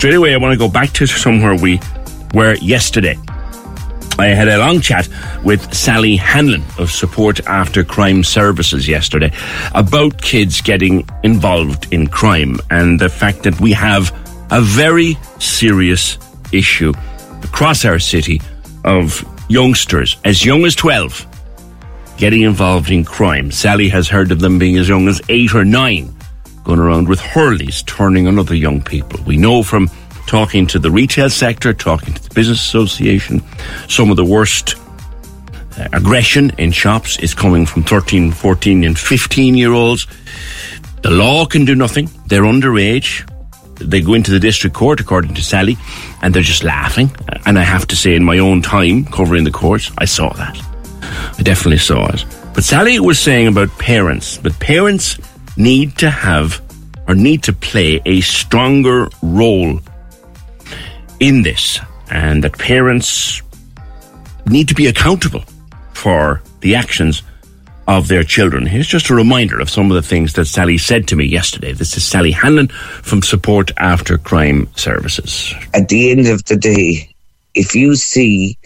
Straight away, I want to go back to somewhere we were yesterday. I had a long chat with Sally Hanlon of Support After Crime Services yesterday about kids getting involved in crime and the fact that we have a very serious issue across our city of youngsters as young as 12 getting involved in crime. Sally has heard of them being as young as 8 or 9 going around with hurleys turning on other young people. We know from talking to the retail sector, talking to the business association, some of the worst uh, aggression in shops is coming from 13, 14 and 15 year olds. The law can do nothing. They're underage. They go into the district court, according to Sally, and they're just laughing. And I have to say, in my own time covering the courts, I saw that. I definitely saw it. But Sally was saying about parents, but parents need to have or need to play a stronger role in this, and that parents need to be accountable for the actions of their children. Here's just a reminder of some of the things that Sally said to me yesterday. This is Sally Hanlon from Support After Crime Services. At the end of the day, if you see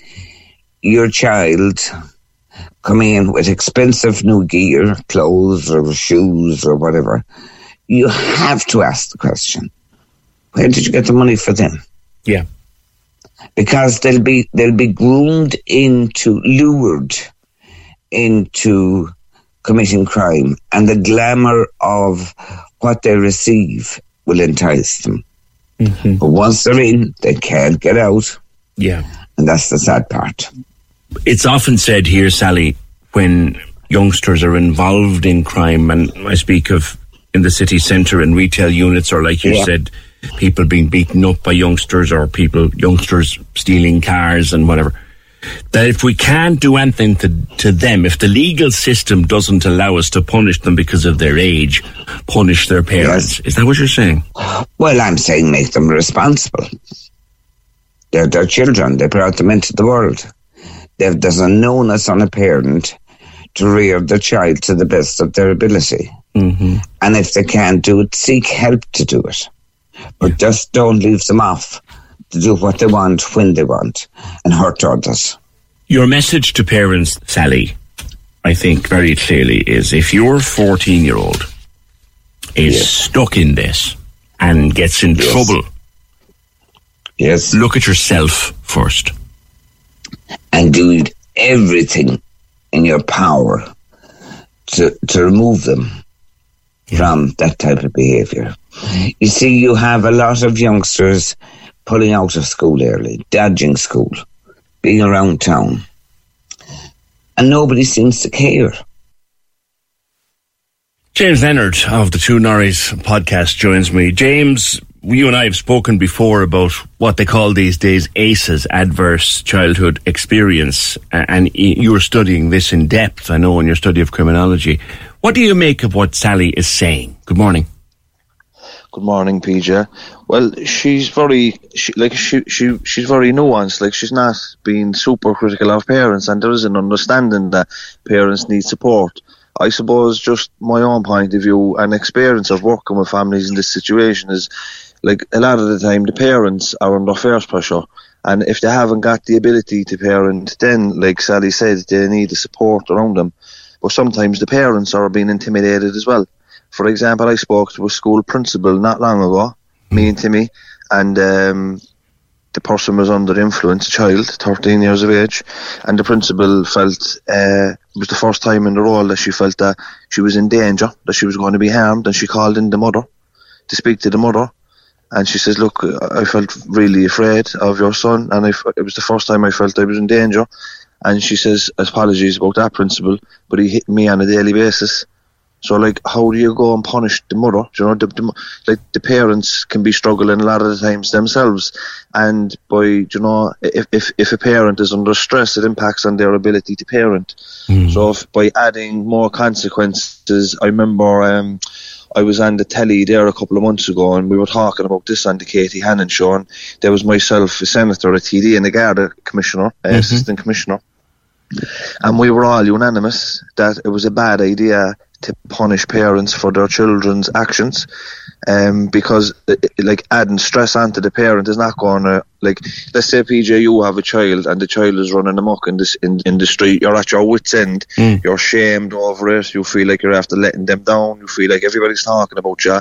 your child coming in with expensive new gear, clothes or shoes or whatever, you have to ask the question, where did you get the money for them? Yeah. Because they'll be they'll be groomed into lured into committing crime and the glamour of what they receive will entice them. Mm-hmm. But once they're in, they can't get out. Yeah. And that's the sad part. It's often said here, Sally, when youngsters are involved in crime, and I speak of in the city centre and retail units, or like you Yeah. said, people being beaten up by youngsters, or people, youngsters stealing cars and whatever. That if we can't do anything to, to them, if the legal system doesn't allow us to punish them because of their age, punish their parents. Is that what you're saying? Well, I'm saying make them responsible. They're their children. They brought them into the world. They've, there's a onus on a parent to rear the child to the best of their ability. Mm-hmm. And if they can't do it, seek help to do it. But just don't leave them off to do what they want when they want and hurt others. Your message to parents, Sally, I think very clearly is if your 14 year old is Yes. stuck in this and gets in Yes. trouble, Yes. look at yourself first. And do everything in your power to to remove them from that type of behaviour. You see, you have a lot of youngsters pulling out of school early, dodging school, being around town, and nobody seems to care. James Leonard of the Two Norries podcast joins me. James, you and I have spoken before about what they call these days ACEs, adverse childhood experience, and you're studying this in depth, I know, in your study of criminology. What do you make of what Sally is saying? Good morning. Good morning, PJ. Well, she's very she, like she she she's very nuanced. Like she's not being super critical of parents, and there is an understanding that parents need support. I suppose just my own point of view and experience of working with families in this situation is like a lot of the time the parents are under first pressure, and if they haven't got the ability to parent, then like Sally said, they need the support around them. but sometimes the parents are being intimidated as well. For example, I spoke to a school principal not long ago, me and Timmy, and um, the person was under influence, a child, 13 years of age, and the principal felt uh, it was the first time in the role that she felt that she was in danger, that she was going to be harmed, and she called in the mother to speak to the mother. And she says, "Look, I felt really afraid of your son, and I f- it was the first time I felt I was in danger." And she says, "Apologies about that, principal, but he hit me on a daily basis." So, like, how do you go and punish the mother? Do you know, the, the, like the parents can be struggling a lot of the times themselves, and by you know, if if, if a parent is under stress, it impacts on their ability to parent. So, if, by adding more consequences, I remember. Um, I was on the telly there a couple of months ago, and we were talking about this on the Katie Hannon show. And there was myself, a senator, a TD, and a Garda commissioner, uh, assistant commissioner, and we were all unanimous that it was a bad idea to punish parents for their children's actions, um, because uh, like adding stress onto the parent is not going to like. Let's say PJ, you have a child and the child is running amok in this in, in the street. You're at your wits end. You're shamed over it. You feel like you're after letting them down. You feel like everybody's talking about you,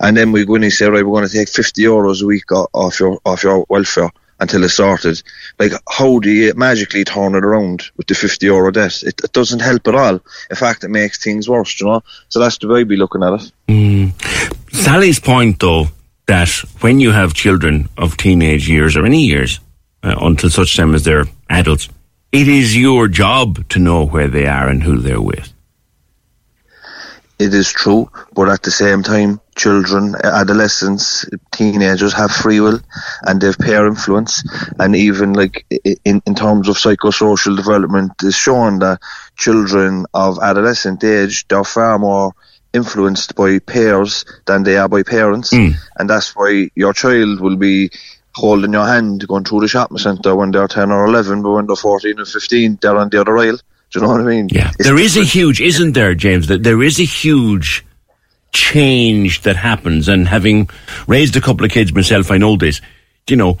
and then we go in and say, right, we're going to take fifty euros a week off your off your welfare until it's sorted. Like, how do you magically turn it around with the 50 euro debt? It, it doesn't help at all. In fact, it makes things worse, you know? So that's the way I'd be looking at it. Sally's point, though, that when you have children of teenage years or any years uh, until such time as they're adults, it is your job to know where they are and who they're with. It is true, but at the same time, children, adolescents, teenagers have free will and they have peer influence. And even like in, in terms of psychosocial development, is shown that children of adolescent age, they're far more influenced by peers than they are by parents. Hmm. And that's why your child will be holding your hand going through the shopping centre when they're 10 or 11, but when they're 14 or 15, they're on the other aisle. Do you know what I mean? Yeah. It's There is a huge, isn't there, James? That there is a huge change that happens. And having raised a couple of kids myself, I know this. You know,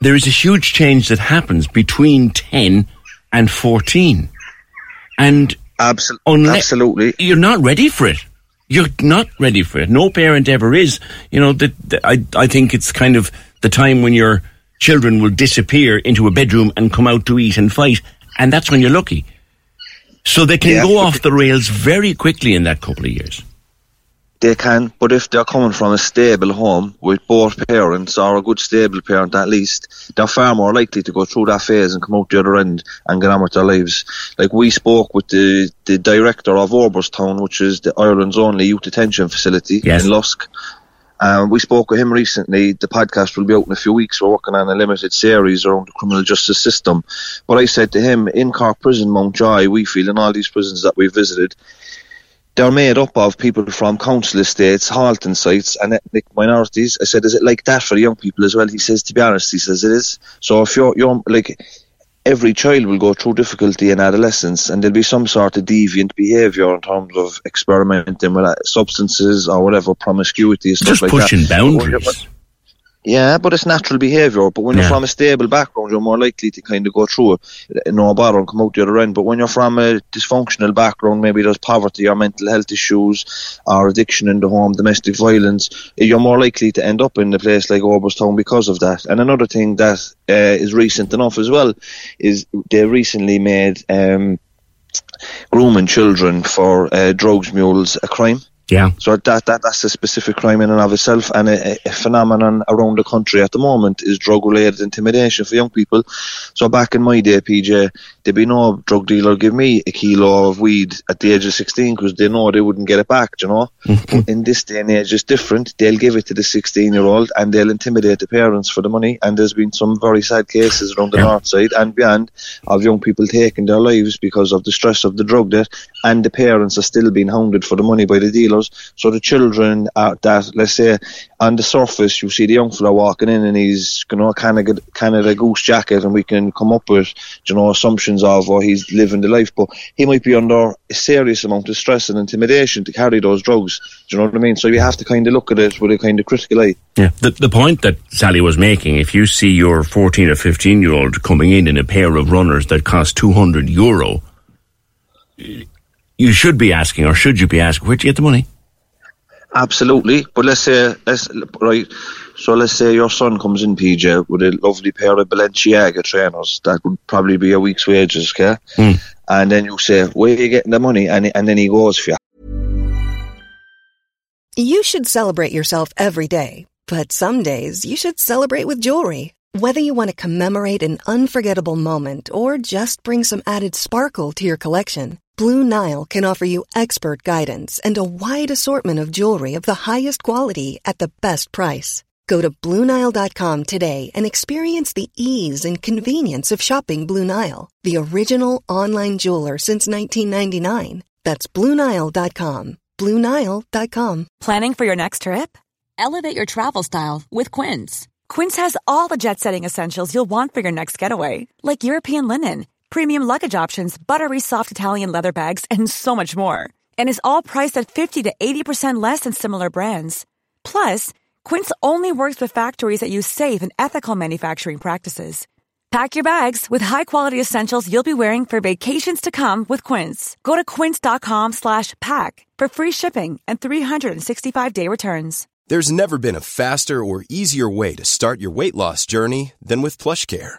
there is a huge change that happens between 10 and 14. And Absol- unless absolutely. you're not ready for it. You're not ready for it. No parent ever is. You know that, that I I think it's kind of the time when your children will disappear into a bedroom and come out to eat and fight, and that's when you're lucky. So they can Yeah, go off the rails very quickly in that couple of years. They can, but if they're coming from a stable home with both parents or a good stable parent at least, they're far more likely to go through that phase and come out the other end and get on with their lives. Like we spoke with the, the director of Oberstown, which is the Ireland's only youth detention facility Yes. in Lusk. Um, we spoke with him recently. The podcast will be out in a few weeks. We're working on a limited series around the criminal justice system. But I said to him, in Cork Prison, Mountjoy, we feel in all these prisons that we've visited, they're made up of people from council estates, halting sites, and ethnic minorities. I said, is it like that for young people as well? He says, to be honest, he says it is. So if you're, you're like, every child will go through difficulty in adolescence, and there'll be some sort of deviant behaviour in terms of experimenting with substances or whatever, promiscuity, stuff Just like pushing that. boundaries. Yeah, but it's natural behaviour. But when Yeah. you're from a stable background, you're more likely to kind of go through it, no bother, and come out the other end. But when you're from a dysfunctional background, maybe there's poverty or mental health issues or addiction in the home, domestic violence, you're more likely to end up in a place like Oberstown because of that. And another thing that uh, is recent enough as well is they recently made um, grooming children for uh, drugs mules a crime. Yeah. So that, that that's a specific crime in and of itself, and a, a phenomenon around the country at the moment is drug-related intimidation for young people. So back in my day, PJ, there'd be no drug dealer give me a kilo of weed at the age of 16 because they know they wouldn't get it back, you know. But in this day and age, it's different. They'll give it to the 16-year-old and they'll intimidate the parents for the money. And there's been some very sad cases around the Yeah. north side and beyond of young people taking their lives because of the stress of the drug debt, and the parents are still being hounded for the money by the dealers. So the children are that, let's say, on the surface, you see the young fella walking in and he's, you know, kind of kind of a goose jacket, and we can come up with, you know, assumptions of or he's living the life, but he might be under a serious amount of stress and intimidation to carry those drugs. Do you know what I mean? So you have to kind of look at it with a kind of critical eye. Yeah. The, the point that Sally was making, if you see your 14 or 15 year old coming in in a pair of runners that cost 200 euro, you should be asking, or should you be asking, where'd you get the money? Absolutely, but let's say let's right. So let's say your son comes in, PJ, with a lovely pair of Balenciaga trainers. That would probably be a week's wages, okay? Mm. And then you say, "Where are you getting the money?" And and then he goes for you. You should celebrate yourself every day, but some days you should celebrate with jewelry. Whether you want to commemorate an unforgettable moment or just bring some added sparkle to your collection, Blue Nile can offer you expert guidance and a wide assortment of jewelry of the highest quality at the best price. Go to BlueNile.com today and experience the ease and convenience of shopping Blue Nile, the original online jeweler since 1999. That's BlueNile.com. BlueNile.com. Planning for your next trip? Elevate your travel style with Quince. Quince has all the jet setting essentials you'll want for your next getaway, like European linen, premium luggage options, buttery soft Italian leather bags, and so much more. And is all priced at 50 to 80% less than similar brands. Plus, Quince only works with factories that use safe and ethical manufacturing practices. Pack your bags with high-quality essentials you'll be wearing for vacations to come with Quince. Go to quince.com/pack for free shipping and 365-day returns. There's never been a faster or easier way to start your weight loss journey than with PlushCare.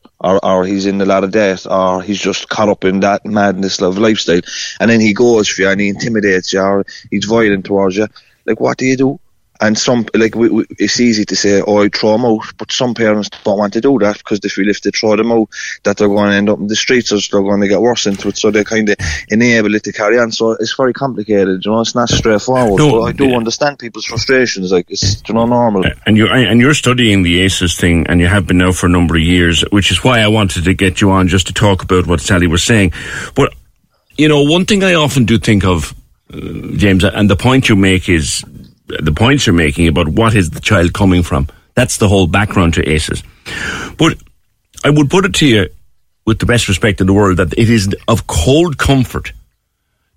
or, or he's in a lot of debt or he's just caught up in that madness of lifestyle. And then he goes for you and he intimidates you or he's violent towards you. Like what do you do and some like we, we, it's easy to say oh I throw them out but some parents don't want to do that because they feel if they throw them out that they're going to end up in the streets or they're going to get worse into it so they kind of enable it to carry on so it's very complicated you know it's not straightforward No, but I do yeah. understand people's frustrations like it's you know normal And you're and you're studying the ACEs thing, and you have been now for a number of years, which is why I wanted to get you on just to talk about what Sally was saying. But you know, one thing I often do think of, uh, James, and the point you make is the points you're making about what is the child coming from. That's the whole background to ACEs. But I would put it to you, with the best respect in the world, that it is of cold comfort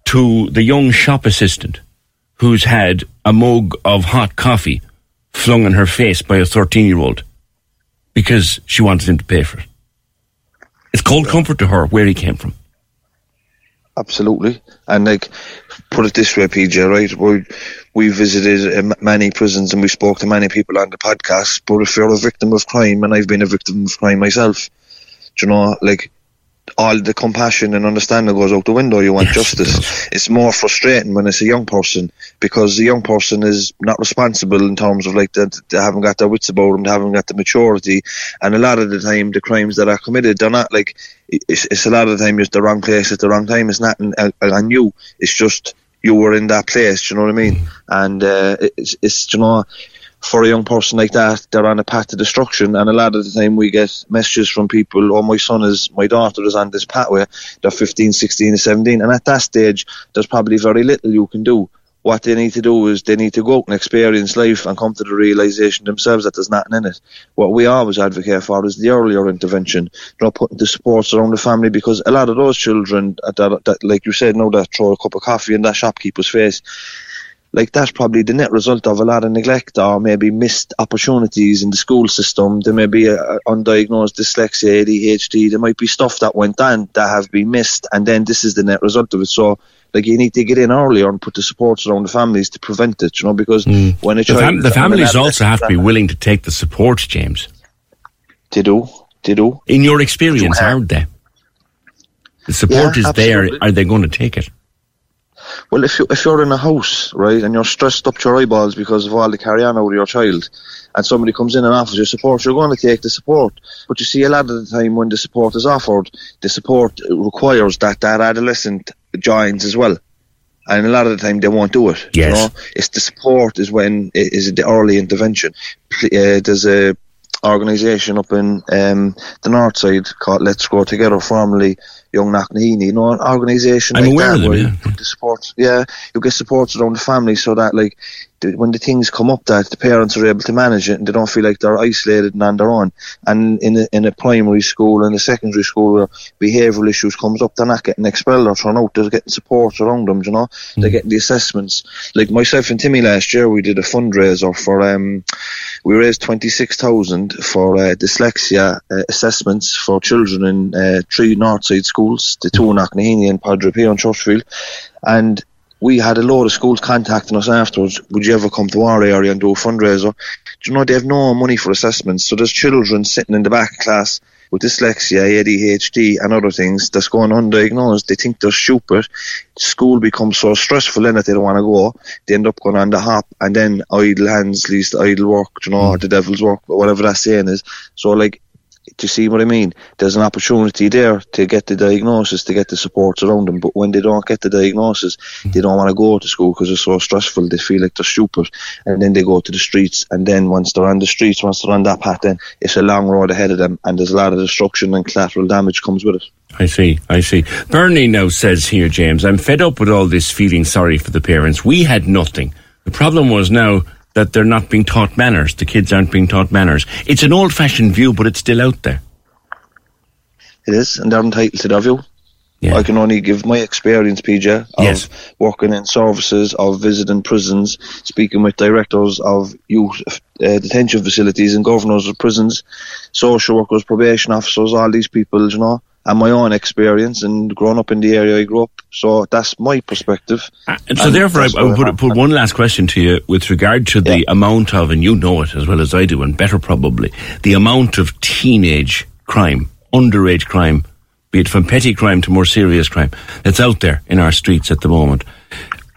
to the young shop assistant who's had a mug of hot coffee flung in her face by a 13 year old because she wanted him to pay for it. It's cold comfort to her where he came from. Absolutely. And like, put it this way, PJ, right? We we visited uh, many prisons and we spoke to many people on the podcast. But if you're a victim of crime, and I've been a victim of crime myself, do you know, like all the compassion and understanding goes out the window. You want Yes, justice. does. It's more frustrating when it's a young person because the young person is not responsible in terms of like that they haven't got their wits about them, they haven't got the maturity, and a lot of the time the crimes that are committed they're not like it's, it's a lot of the time it's the wrong place at the wrong time. It's not on you. It's just you were in that place. Do you know what I mean? And uh, it's, it's you know for a young person like that, they're on a path to destruction. And a lot of the time we get messages from people, oh, my son is, my daughter is on this pathway. They're 15, 16, 17. And at that stage, there's probably very little you can do. What they need to do is they need to go out and experience life and come to the realization themselves that there's nothing in it. What we always advocate for is the earlier intervention, you know, putting the supports around the family because a lot of those children that, that, that like you said, know that throw a cup of coffee in that shopkeeper's face, like that's probably the net result of a lot of neglect or maybe missed opportunities in the school system. There may be undiagnosed dyslexia, ADHD. There might be stuff that went on that have been missed, and then this is the net result of it. So, like you need to get in earlier and put the supports around the families to prevent it. You know, because when a Mm. The, fam- the families also have to be willing to take the support, James. They do. They do. In your experience, aren't they? The support Yeah, is there. Are they going to take it? Well, if you if you're in a house, right, and you're stressed up to your eyeballs because of all the carry on out of your child, and somebody comes in and offers you support, you're going to take the support. But you see, a lot of the time when the support is offered, the support requires that that adolescent joins as well. And a lot of the time they won't do it. Yes. You know? It's the support is when is the early intervention. Uh, there's a organisation up in um, the north side called Let's Grow Together, formerly Young Knocknaheeny, you know, an organisation I'm like aware that of them, where yeah. you put the support, yeah, you get support around the family so that like when the things come up that the parents are able to manage it and they don't feel like they're isolated and on their own. And in a, in a primary school and a secondary school where behavioural issues comes up, they're not getting expelled or thrown out. They're getting support around them. You know, they're getting the assessments. Like myself and Timmy last year, we did a fundraiser for um, we raised twenty six thousand for uh, dyslexia uh, assessments for children in uh, three Northside schools, the two in Knocknaheeny and Padre Pio and Churchfield, and we had a load of schools contacting us afterwards. Would you ever come to our area and do a fundraiser? Do you know they have no money for assessments? So there's children sitting in the back class with dyslexia, ADHD, and other things that's going undiagnosed. They think they're stupid. School becomes so stressful then that they don't want to go. They end up going on the hop, and then idle hands leads to idle work. You know, or mm. the devil's work, but whatever that saying is. So like do you see what I mean? There's an opportunity there to get the diagnosis, to get the supports around them. But when they don't get the diagnosis, mm-hmm. they don't want to go to school because it's so stressful. They feel like they're stupid, and then they go to the streets. And then once they're on the streets, once they're on that path, then it's a long road ahead of them, and there's a lot of destruction and collateral damage comes with it. I see, I see. Bernie now says here, James, I'm fed up with all this feeling sorry for the parents. We had nothing. The problem was now that they're not being taught manners. The kids aren't being taught manners. It's an old fashioned view, but it's still out there. It is, and they're entitled to their view. Yeah. I can only give my experience, PJ, of Yes. working in services, of visiting prisons, speaking with directors of youth uh, detention facilities and governors of prisons, social workers, probation officers, all these people, you know, and my own experience and growing up in the area I grew up. So that's my perspective. And so, And therefore, I, I would put, put one last question to you with regard to the amount of, and you know it as well as I do, and better probably, the amount of teenage crime, underage crime, be it from petty crime to more serious crime, that's out there in our streets at the moment.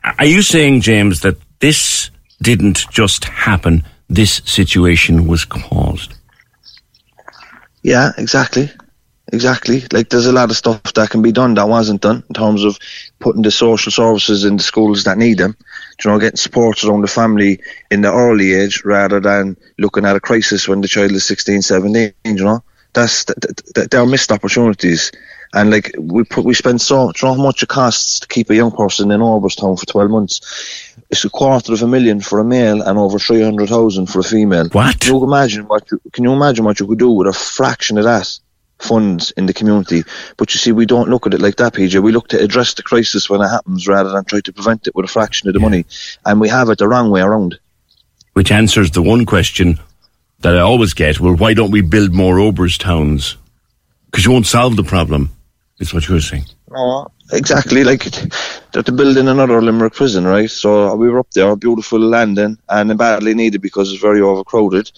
Are you saying, James, that this didn't just happen, this situation was caused? Yeah, exactly. Exactly. Like there's a lot of stuff that can be done that wasn't done in terms of putting the social services in the schools that need them. You know, getting support around the family in the early age rather than looking at a crisis when the child is 16, 17, you know. That's, th- th- th- there are missed opportunities. And like we put, we spend so, do you know how much it costs to keep a young person in Oberstown for 12 months? It's a quarter of a million for a male and over 300,000 for a female. What? Can you imagine what you, can you imagine what you could do with a fraction of that? Funds in the community. But you see, we don't look at it like that, PJ. We look to address the crisis when it happens rather than try to prevent it with a fraction of the money. And we have it the wrong way around. Which answers the one question that I always get well, why don't we build more Oberstowns? Because you won't solve the problem, is what you're saying. No, exactly. Like they're to building another Limerick prison, right? So we were up there, beautiful landing, and badly needed because it's very overcrowded.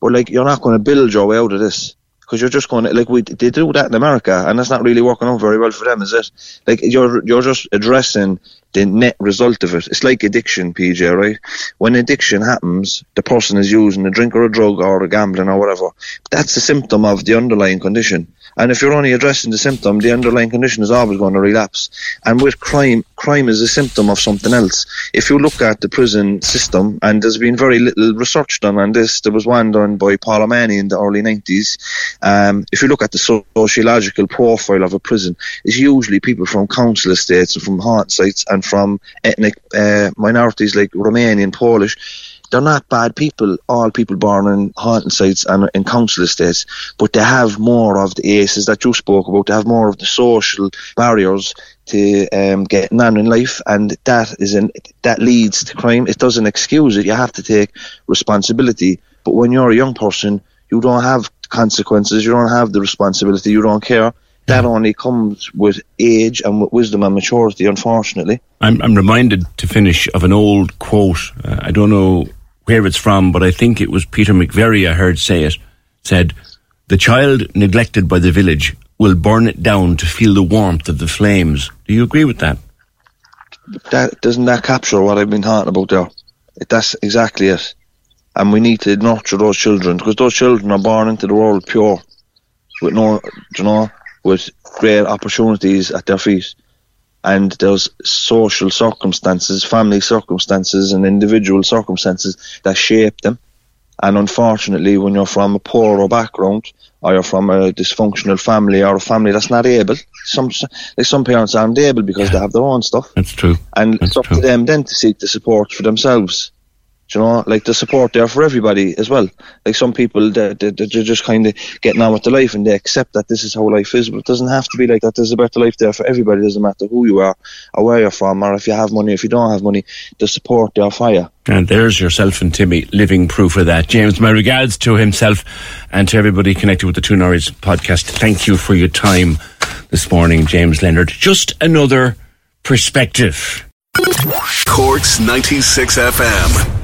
But like, you're not going to build your way out of this because you're just going like we they do that in America, and that's not really working out very well for them, is it? Like you're you're just addressing the net result of it. It's like addiction, PJ, right? When addiction happens, the person is using a drink or a drug or a gambling or whatever. That's a symptom of the underlying condition. And if you're only addressing the symptom, the underlying condition is always going to relapse. And with crime, crime is a symptom of something else. If you look at the prison system, and there's been very little research done on this, there was one done by Paul O'Mahony in the early 90s. Um, if you look at the sociological profile of a prison, it's usually people from council estates and from halting sites and from ethnic uh, minorities like Romanian, Polish they're not bad people, all people born in halting sites and in council estates, but they have more of the aces that you spoke about. They have more of the social barriers to um, getting on in life, and that is an, that leads to crime. It doesn't excuse it. You have to take responsibility. But when you're a young person, you don't have consequences. You don't have the responsibility. You don't care. That only comes with age and with wisdom and maturity, unfortunately. I'm, I'm reminded to finish of an old quote. Uh, I don't know where it's from, but I think it was Peter McVerry I heard say it. Said, "The child neglected by the village will burn it down to feel the warmth of the flames." Do you agree with that? that doesn't that capture what I've been talking about there? That's exactly it. And we need to nurture those children because those children are born into the world pure, with no, you know, with great opportunities at their feet. And there's social circumstances, family circumstances, and individual circumstances that shape them. And unfortunately, when you're from a poorer background, or you're from a dysfunctional family, or a family that's not able, some like some parents aren't able because they have their own stuff. That's true. And That's it's up true. to them then to seek the support for themselves. Do you know, like the support there for everybody as well. Like some people, they, they, they're just kind of getting on with their life and they accept that this is how life is, but it doesn't have to be like that. There's a better life there for everybody. It doesn't matter who you are or where you're from or if you have money, if you don't have money, the support there for you. And there's yourself and Timmy living proof of that. James, my regards to himself and to everybody connected with the Two Norries podcast. Thank you for your time this morning, James Leonard. Just another perspective. Corks 96 FM.